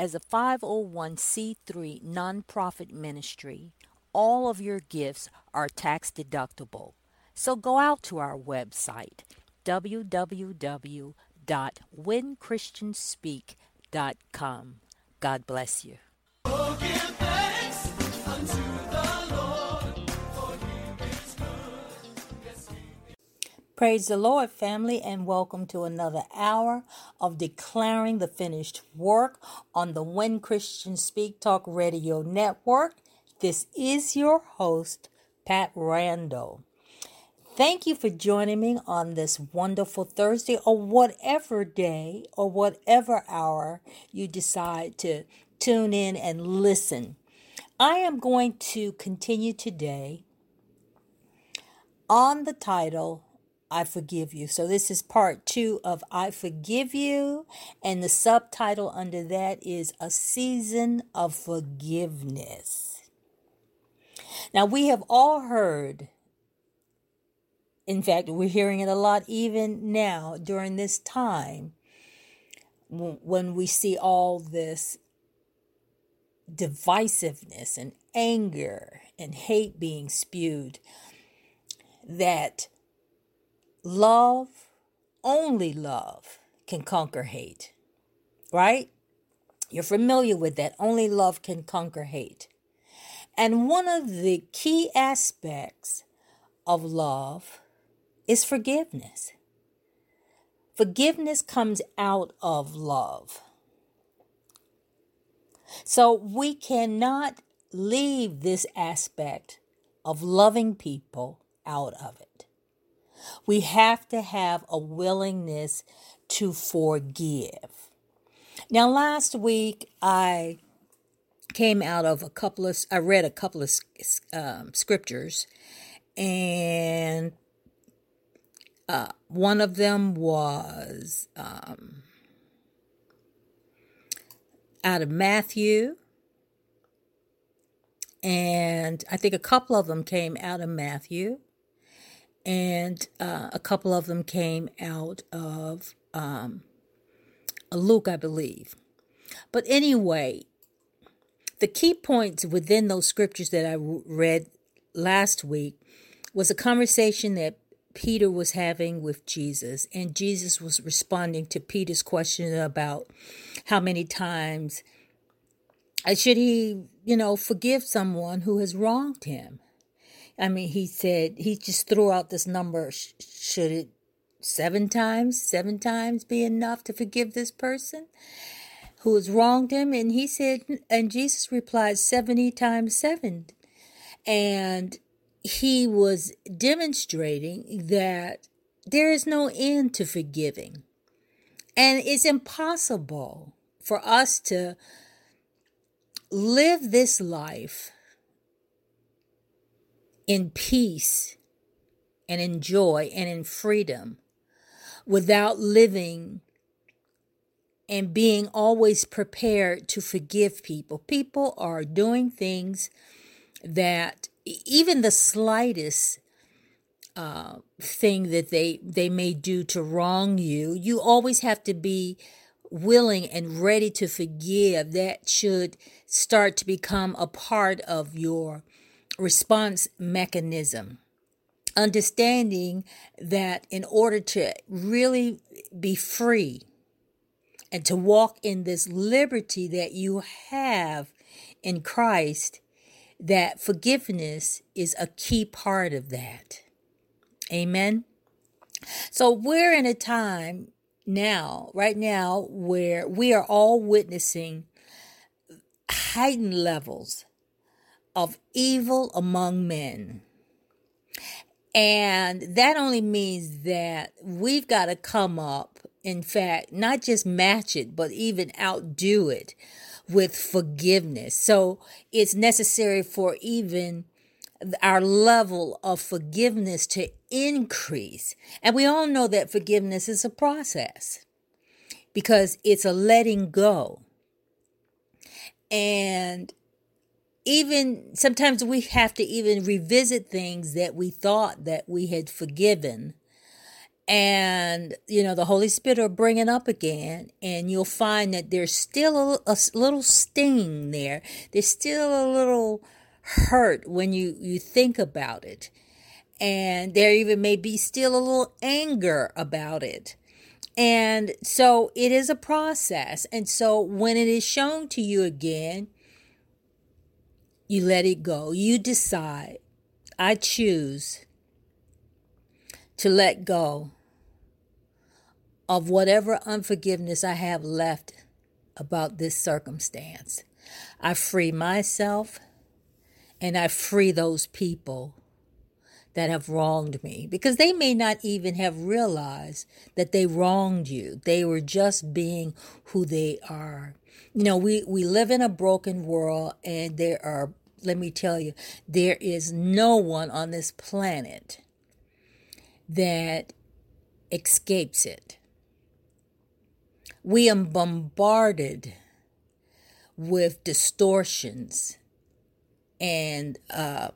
As a 501c3 nonprofit ministry, all of your gifts are tax deductible. So go out to our website www.whenchristianspeak.com. God bless you. Praise the Lord, family, and welcome to another hour of declaring the finished work on the When Christians Speak Talk Radio Network. This is your host, Pat Randall. Thank you for joining me on this wonderful Thursday or whatever day or whatever hour you decide to tune in and listen. I am going to continue today on the title I Forgive You. So, this is part two of I Forgive You, and the subtitle under that is A Season of Forgiveness. Now, we have all heard, in fact, we're hearing it a lot even now during this time when we see all this divisiveness and anger and hate being spewed that love, only love, can conquer hate. Right? You're familiar with that. Only love can conquer hate. And one of the key aspects of love is forgiveness. Forgiveness comes out of love. So we cannot leave this aspect of loving people out of it. We have to have a willingness to forgive. Now, last week I came out of a couple of, I read a couple of um, scriptures, and uh, one of them was um, out of Matthew. And I think a couple of them came out of Matthew and uh, a couple of them came out of um, Luke, I believe. But anyway, the key points within those scriptures that I read last week was a conversation that Peter was having with Jesus, and Jesus was responding to Peter's question about how many times uh, should he, you know, forgive someone who has wronged him. I mean, he said, he just threw out this number. Should it seven times, seven times be enough to forgive this person who has wronged him? And he said, and Jesus replied, 70 times seven. And he was demonstrating that there is no end to forgiving. And it's impossible for us to live this life in peace and in joy and in freedom without living and being always prepared to forgive people. People are doing things that even the slightest uh, thing that they they may do to wrong you, you always have to be willing and ready to forgive. That should start to become a part of your response mechanism. Understanding that in order to really be free and to walk in this liberty that you have in Christ, that forgiveness is a key part of that. Amen. So we're in a time now, right now, where we are all witnessing heightened levels of evil among men. And that only means that we've got to come up, in fact, not just match it, but even outdo it with forgiveness. So it's necessary for even our level of forgiveness to increase. And we all know that forgiveness is a process because it's a letting go. And even sometimes we have to even revisit things that we thought that we had forgiven. And you know the holy spirit will bring it up again and you'll find that there's still a, a little sting there. There's still a little hurt when you you think about it. And there even may be still a little anger about it. And so it is a process. And so when it is shown to you again you let it go. You decide, I choose to let go of whatever unforgiveness I have left about this circumstance. I free myself and I free those people that have wronged me because they may not even have realized that they wronged you. They were just being who they are. You know, we, we live in a broken world and there are let me tell you, there is no one on this planet that escapes it. We are bombarded with distortions and uh,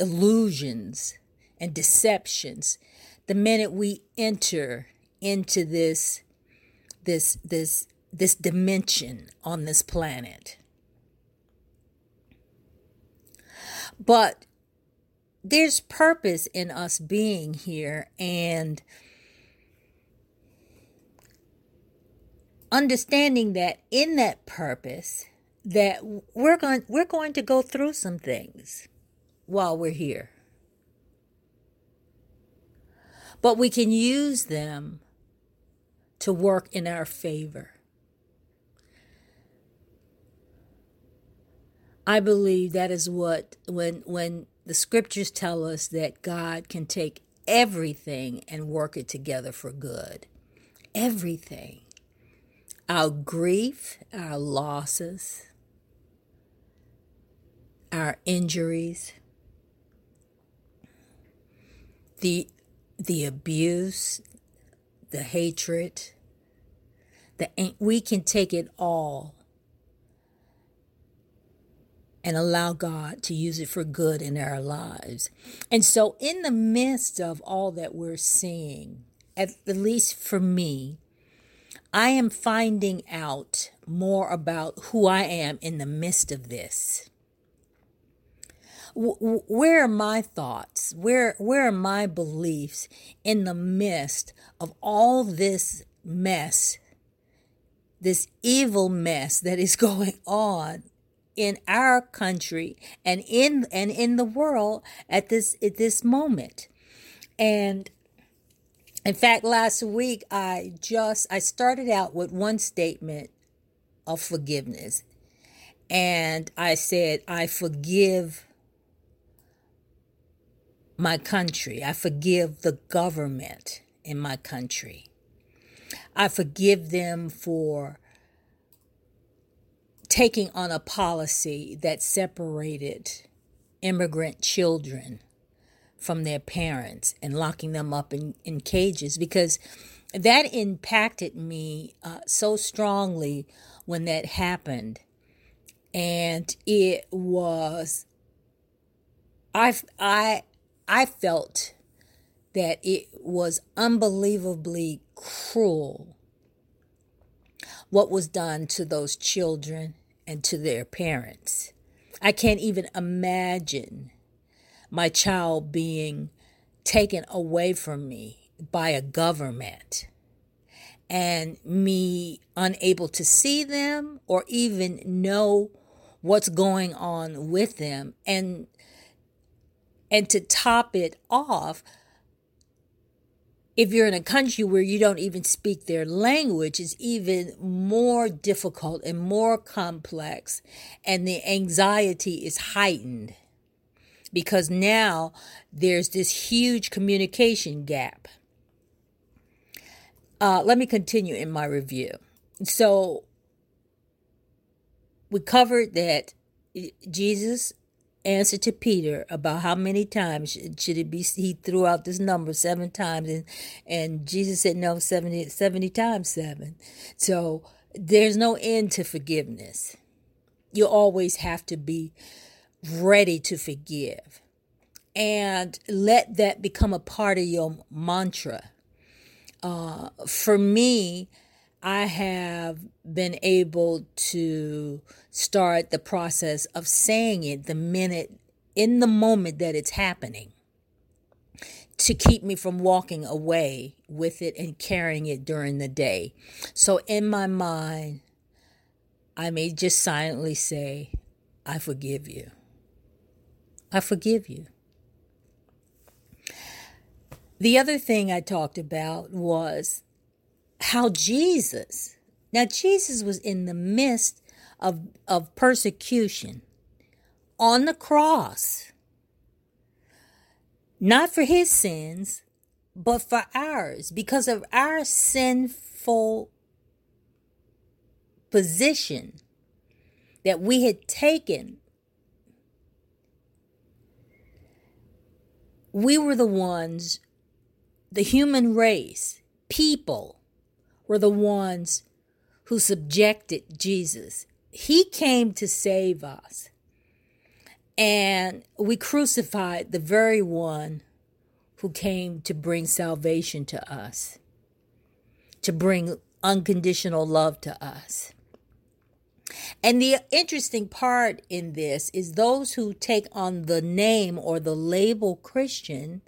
illusions and deceptions the minute we enter into this this this this dimension on this planet But there's purpose in us being here and understanding that in that purpose that we're going we're going to go through some things while we're here. But we can use them to work in our favor. I believe that is what when when the scriptures tell us that God can take everything and work it together for good. Everything. Our grief, our losses, our injuries, the the abuse, the hatred, the we can take it all and allow God to use it for good in our lives. And so, in the midst of all that we're seeing, at least for me, I am finding out more about who I am in the midst of this. Where are my thoughts? Where where are my beliefs in the midst of all this mess, this evil mess that is going on in our country and in and in the world at this at this moment. And in fact, last week I just I started out with one statement of forgiveness. And I said, I forgive my country. I forgive the government in my country. I forgive them for taking on a policy that separated immigrant children from their parents and locking them up in, in cages because that impacted me uh, so strongly when that happened. And it was, I, I, I felt that it was unbelievably cruel what was done to those children and to their parents. I can't even imagine my child being taken away from me by a government and me unable to see them or even know what's going on with them and and to top it off if you're in a country where you don't even speak their language it's even more difficult and more complex and the anxiety is heightened because now there's this huge communication gap uh, let me continue in my review. So, we covered that Jesus answered to Peter about how many times should it be. He threw out this number seven times, and and Jesus said no, 70, 70 times seven. So there's no end to forgiveness. You always have to be ready to forgive, and let that become a part of your mantra uh, for me, I have been able to start the process of saying it the minute, in the moment that it's happening, to keep me from walking away with it and carrying it during the day. So in my mind, I may just silently say, I forgive you. I forgive you. The other thing I talked about was how Jesus, now Jesus was in the midst of, of persecution on the cross, not for his sins, but for ours, because of our sinful position that we had taken. We were the ones the human race, people, were the ones who subjected Jesus. He came to save us. And we crucified the very one who came to bring salvation to us, to bring unconditional love to us. And the interesting part in this is those who take on the name or the label Christian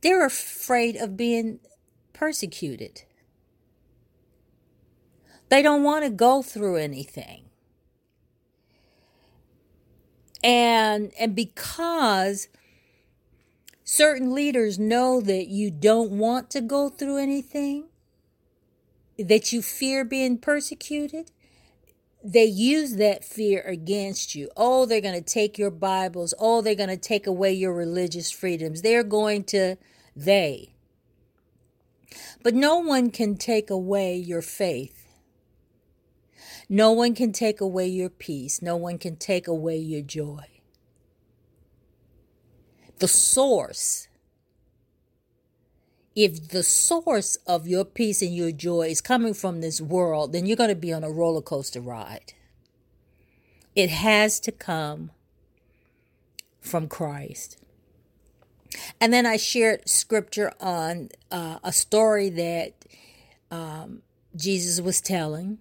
they're afraid of being persecuted. They don't want to go through anything. And and because certain leaders know that you don't want to go through anything, that you fear being persecuted, they use that fear against you. Oh, they're going to take your Bibles. Oh, they're going to take away your religious freedoms. They're going to, they. But no one can take away your faith. No one can take away your peace. No one can take away your joy. The source if the source of your peace and your joy is coming from this world, then you're going to be on a roller coaster ride. It has to come from Christ. And then I shared scripture on uh, a story that um, Jesus was telling.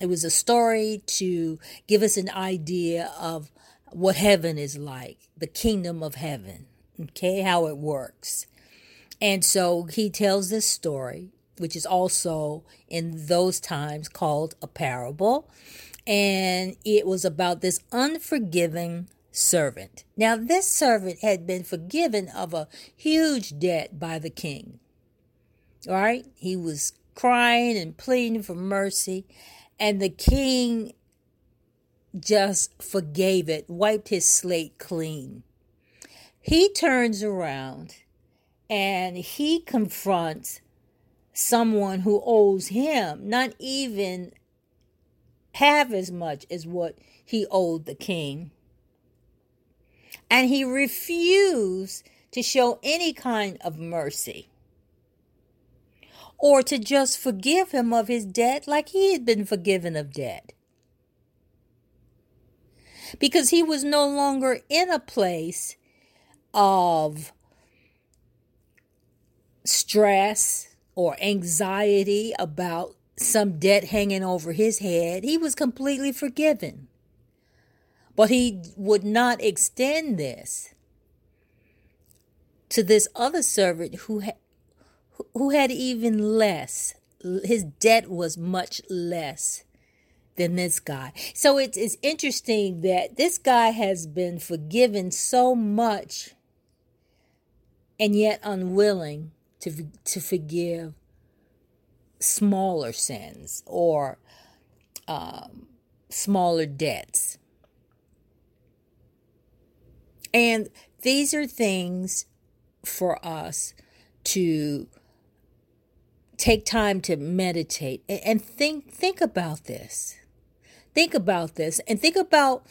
It was a story to give us an idea of what heaven is like, the kingdom of heaven, okay, how it works. And so he tells this story, which is also in those times called a parable. And it was about this unforgiving servant. Now, this servant had been forgiven of a huge debt by the king. All right? He was crying and pleading for mercy. And the king just forgave it, wiped his slate clean. He turns around and he confronts someone who owes him not even half as much as what he owed the king. And he refused to show any kind of mercy or to just forgive him of his debt like he had been forgiven of debt. Because he was no longer in a place of stress or anxiety about some debt hanging over his head, he was completely forgiven. But he would not extend this to this other servant who who had even less his debt was much less than this guy. So it's it's interesting that this guy has been forgiven so much and yet unwilling to to forgive smaller sins or um, smaller debts. And these are things for us to take time to meditate and, think think about this. Think about this and think about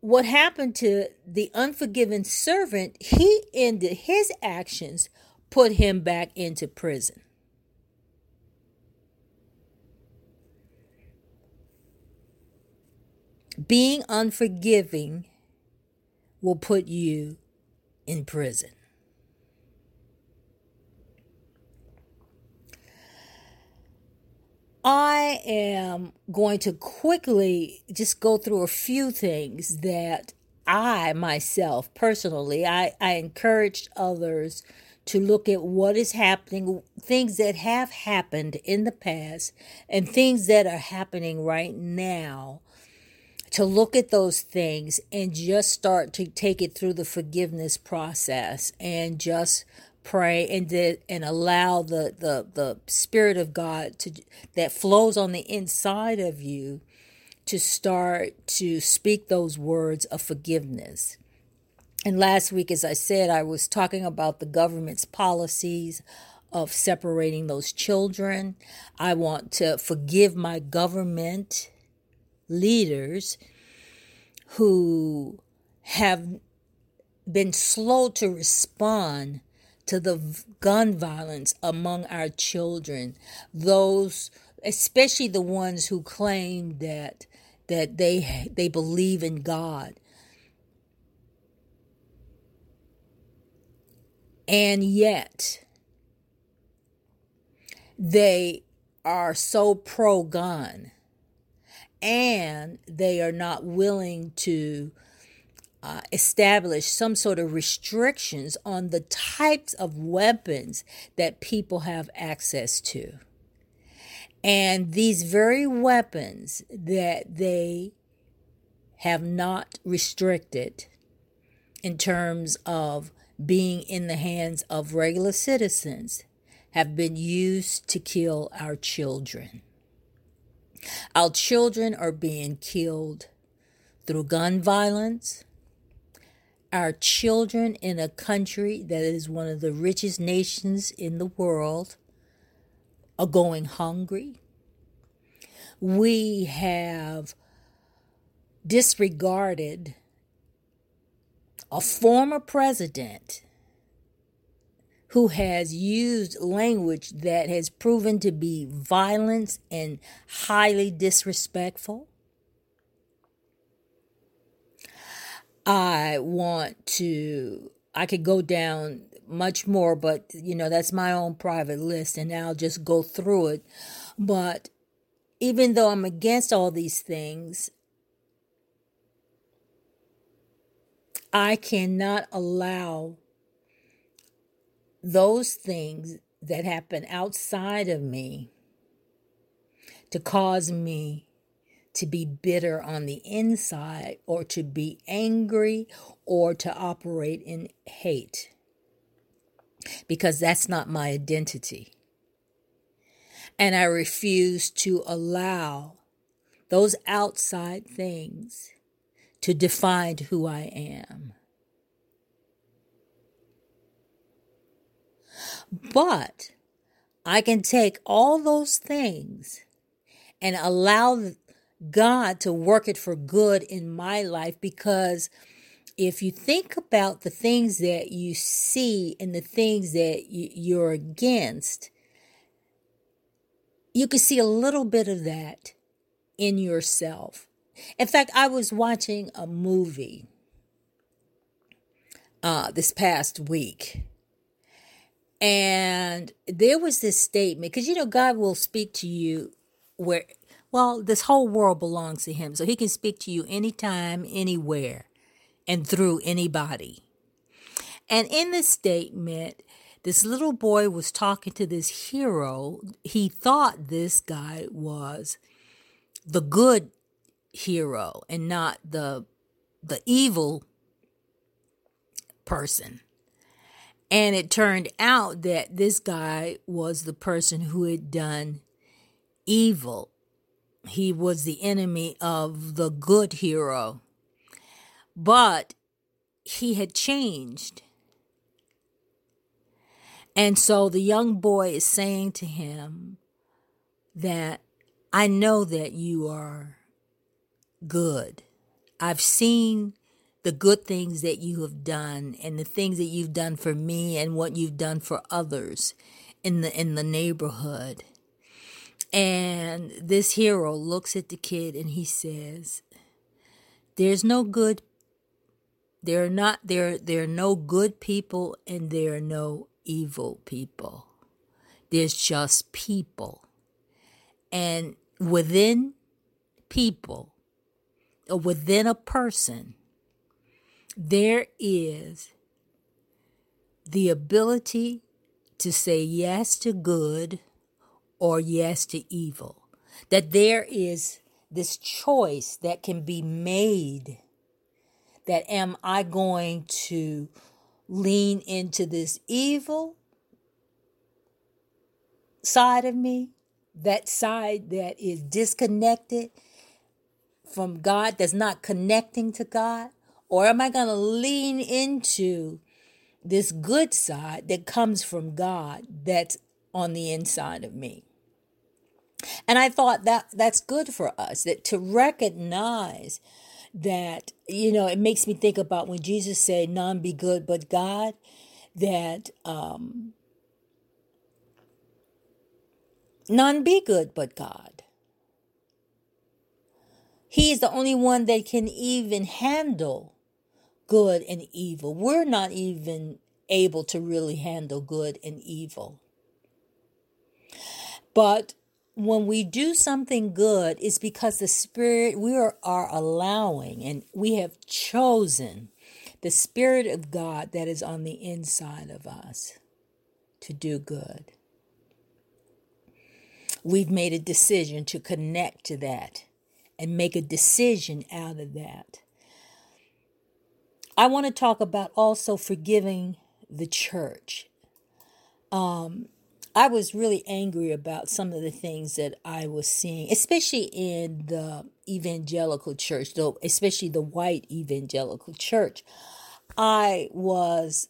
what happened to the unforgiven servant. He ended his actions put him back into prison. Being unforgiving will put you in prison. I am going to quickly just go through a few things that I myself personally I, I encouraged others to look at what is happening, things that have happened in the past and things that are happening right now to look at those things and just start to take it through the forgiveness process and just pray and did and allow the the the spirit of God to that flows on the inside of you to start to speak those words of forgiveness. And last week as I said I was talking about the government's policies of separating those children. I want to forgive my government leaders who have been slow to respond to the gun violence among our children. Those especially the ones who claim that that they they believe in God. And yet they are so pro gun and they are not willing to uh, establish some sort of restrictions on the types of weapons that people have access to. And these very weapons that they have not restricted in terms of being in the hands of regular citizens have been used to kill our children. Our children are being killed through gun violence. Our children in a country that is one of the richest nations in the world are going hungry. We have disregarded a former president who has used language that has proven to be violence and highly disrespectful. I want to, I could go down much more, but you know, that's my own private list and I'll just go through it. But even though I'm against all these things, I cannot allow those things that happen outside of me to cause me to be bitter on the inside or to be angry or to operate in hate because that's not my identity. And I refuse to allow those outside things to define who I am. But I can take all those things and allow God to work it for good in my life because if you think about the things that you see and the things that you- you're against, you can see a little bit of that in yourself. In fact, I was watching a movie uh, this past week. And there was this statement, because you know, God will speak to you where, well, this whole world belongs to Him. So He can speak to you anytime, anywhere, and through anybody. And in this statement, This little boy was talking to this hero. He thought this guy was the good hero and not the the evil person. And it turned out that this guy was the person who had done evil. He was the enemy of the good hero. But he had changed. And so the young boy is saying to him that I know that you are good. I've seen the good things that you have done and the things that you've done for me and what you've done for others in the in the neighborhood. And this hero looks at the kid and he says, There's no good there are not there there are no good people and there are no evil people. There's just people. And within people or within a person there is the ability to say yes to good or yes to evil. That there is this choice that can be made. That am I going to lean into this evil side of me? That side that is disconnected from God, that's not connecting to God? Or am I going to lean into this good side that comes from God that's on the inside of me? And I thought that that's good for us that to recognize that you know it makes me think about when Jesus said none be good but God that um none be good but God. He is the only one that can even handle good and evil. We're not even able to really handle good and evil. But when we do something good, it's because the Spirit, we are, are allowing and we have chosen the Spirit of God that is on the inside of us to do good. We've made a decision to connect to that and make a decision out of that. I want to talk about also forgiving the church. Um, I was really angry about some of the things that I was seeing, especially in the evangelical church, though, especially the white evangelical church. I was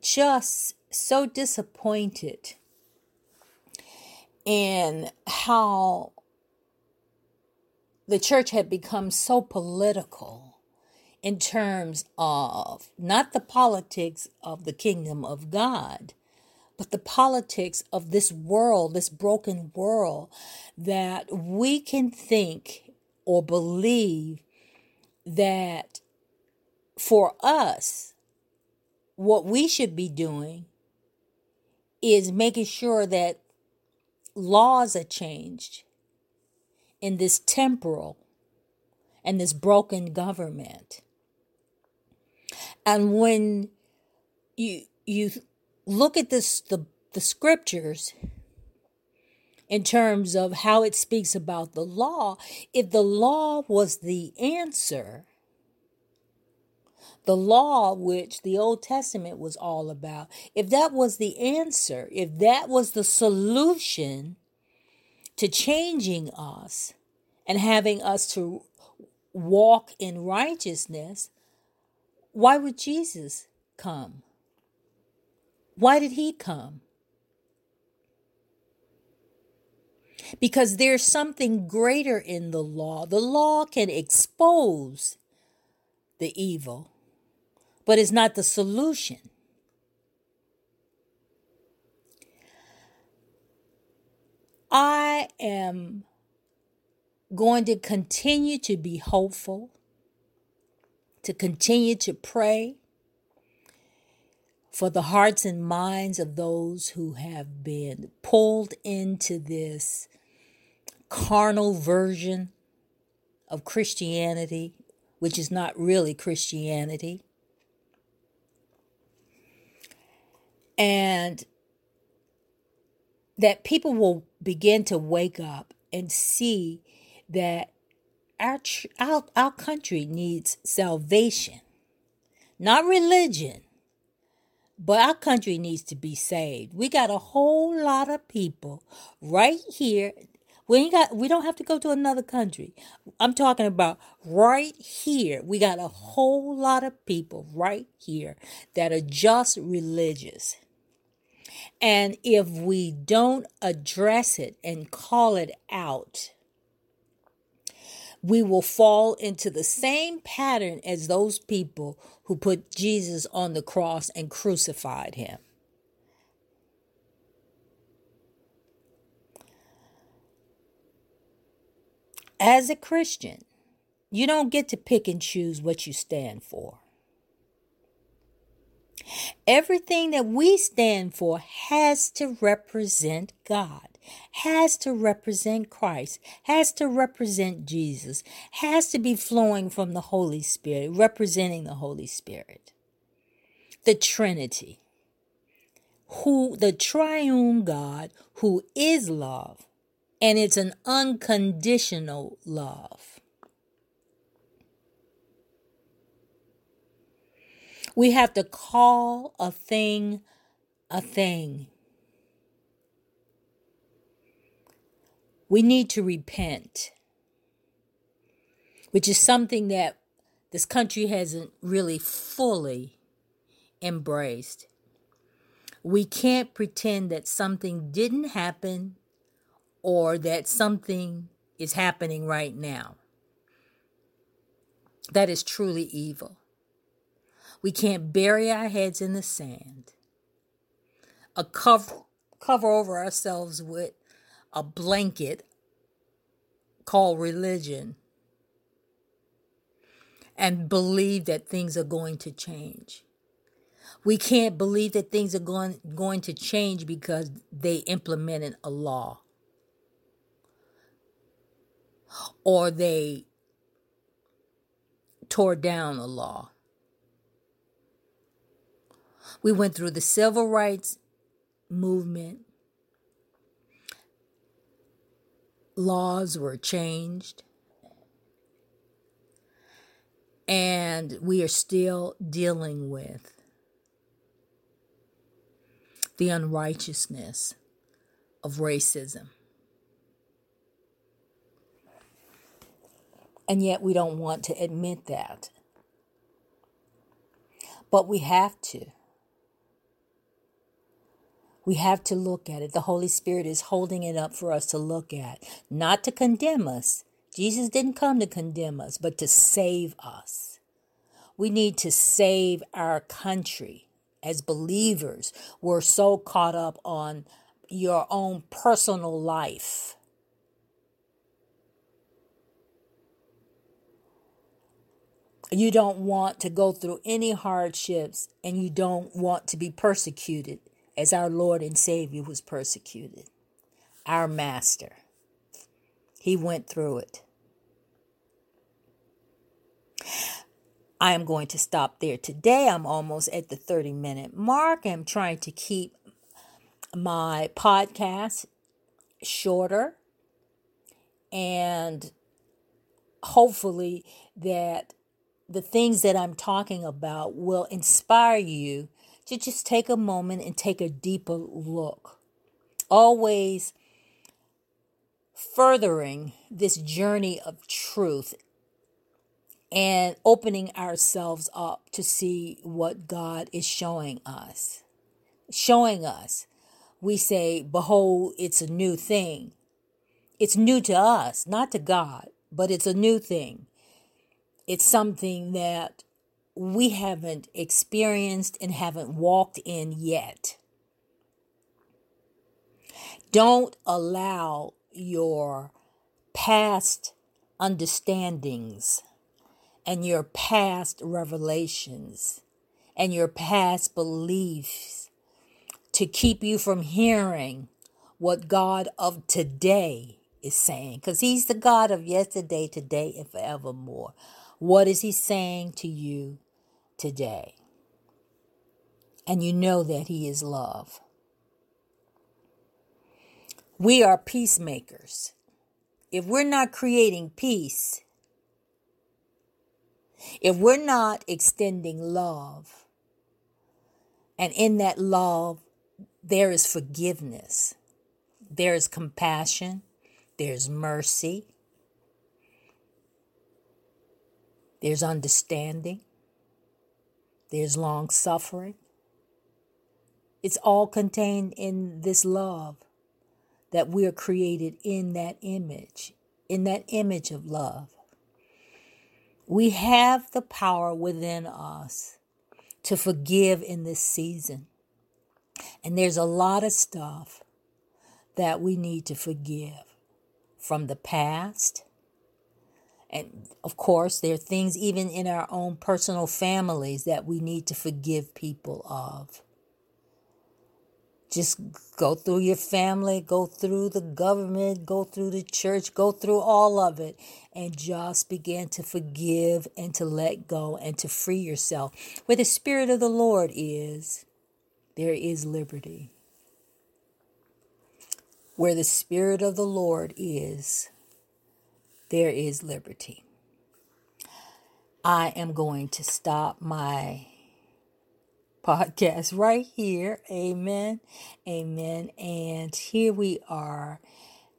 just so disappointed in how the church had become so political in terms of not the politics of the kingdom of God, but the politics of this world, this broken world, that we can think or believe that for us, what we should be doing is making sure that laws are changed in this temporal and this broken government. And when you you look at this the, the scriptures in terms of how it speaks about the law, if the law was the answer, the law which the Old Testament was all about, if that was the answer, if that was the solution to changing us and having us to walk in righteousness, why would Jesus come? Why did he come? Because there's something greater in the law. The law can expose the evil, but it's not the solution. I am going to continue to be hopeful, to continue to pray for the hearts and minds of those who have been pulled into this carnal version of Christianity, which is not really Christianity. and that people will begin to wake up and see that our our, our country needs salvation, not religion, but our country needs to be saved. We got a whole lot of people right here. We ain't got we don't have to go to another country. I'm talking about right here. We got a whole lot of people right here that are just religious. And if we don't address it and call it out, we will fall into the same pattern as those people who put Jesus on the cross and crucified him. As a Christian, you don't get to pick and choose what you stand for. Everything that we stand for has to represent God, has to represent Christ, has to represent Jesus, has to be flowing from the Holy Spirit, representing the Holy Spirit. The Trinity, who the triune God who is love, and it's an unconditional love. We have to call a thing a thing. We need to repent, which is something that this country hasn't really fully embraced. We can't pretend that something didn't happen or that something is happening right now. That is truly evil. We can't bury our heads in the sand, a cover, cover over ourselves with a blanket called religion, and believe that things are going to change. We can't believe that things are going, going to change because they implemented a law or they tore down a law. We went through the civil rights movement. Laws were changed. And we are still dealing with the unrighteousness of racism. And yet we don't want to admit that. But we have to. We have to look at it. The Holy Spirit is holding it up for us to look at, not to condemn us. Jesus didn't come to condemn us, but to save us. We need to save our country. As believers, we're so caught up on your own personal life. You don't want to go through any hardships and you don't want to be persecuted as our Lord and Savior was persecuted. Our Master. He went through it. I am going to stop there today. I'm almost at the 30 minute mark. I'm trying to keep my podcast shorter and hopefully that the things that I'm talking about will inspire you to just take a moment and take a deeper look. Always furthering this journey of truth and opening ourselves up to see what God is showing us. Showing us. We say, Behold, it's a new thing. It's new to us, not to God, but it's a new thing. It's something that we haven't experienced and haven't walked in yet. Don't allow your past understandings and your past revelations and your past beliefs to keep you from hearing what God of today is saying. Because He's the God of yesterday, today, and forevermore. What is He saying to you today? and you know that He is love. We are peacemakers. If we're not creating peace, if we're not extending love, and in that love, there is forgiveness, there is compassion, there's mercy, there's understanding, there's long suffering. It's all contained in this love that we are created in that image, in that image of love. We have the power within us to forgive in this season. And there's a lot of stuff that we need to forgive from the past. And of course, there are things even in our own personal families that we need to forgive people of. Just go through your family, go through the government, go through the church, go through all of it, and just begin to forgive and to let go and to free yourself. Where the Spirit of the Lord is, there is liberty. Where the Spirit of the Lord is, there is liberty. I am going to stop my podcast right here. Amen. Amen. And here we are.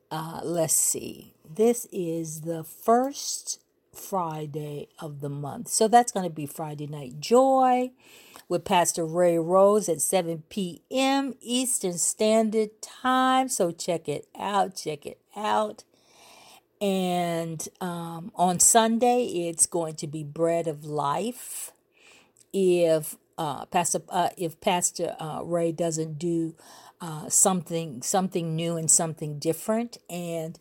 Uh, let's see. This is the first Friday of the month. So that's going to be Friday Night Joy with Pastor Ray Rose at 7 p.m. Eastern Standard Time. So check it out. Check it out. And um, on Sunday, it's going to be Bread of Life. If uh, Pastor uh, if Pastor uh, Ray doesn't do uh, something something new and something different, and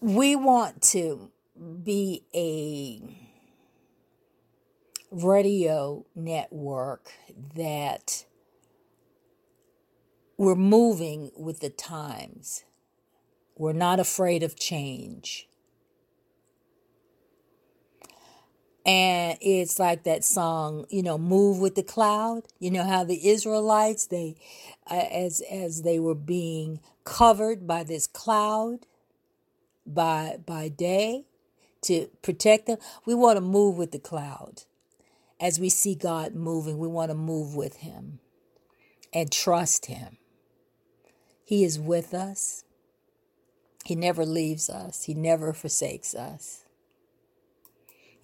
we want to be a radio network that we're moving with the times. We're not afraid of change. and it's like that song you know move with the cloud you know how the israelites they uh, as as they were being covered by this cloud by by day to protect them we want to move with the cloud as we see god moving we want to move with him and trust him he is with us he never leaves us he never forsakes us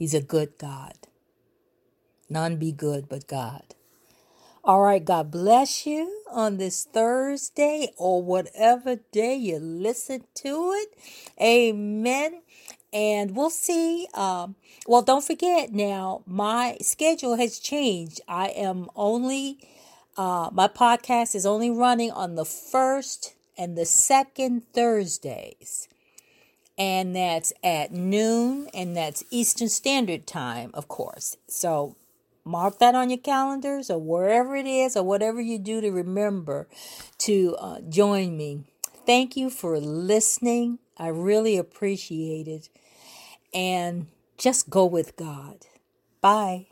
He's a good God. None be good but God. All right, God bless you on this Thursday or whatever day you listen to it. Amen. And we'll see. Um, well, don't forget now, my schedule has changed. I am only, uh, my podcast is only running on the first and the second Thursdays and that's at noon, and that's Eastern Standard Time, of course. So mark that on your calendars or wherever it is, or whatever you do to remember to uh, join me. Thank you for listening. I really appreciate it. And just go with God. Bye.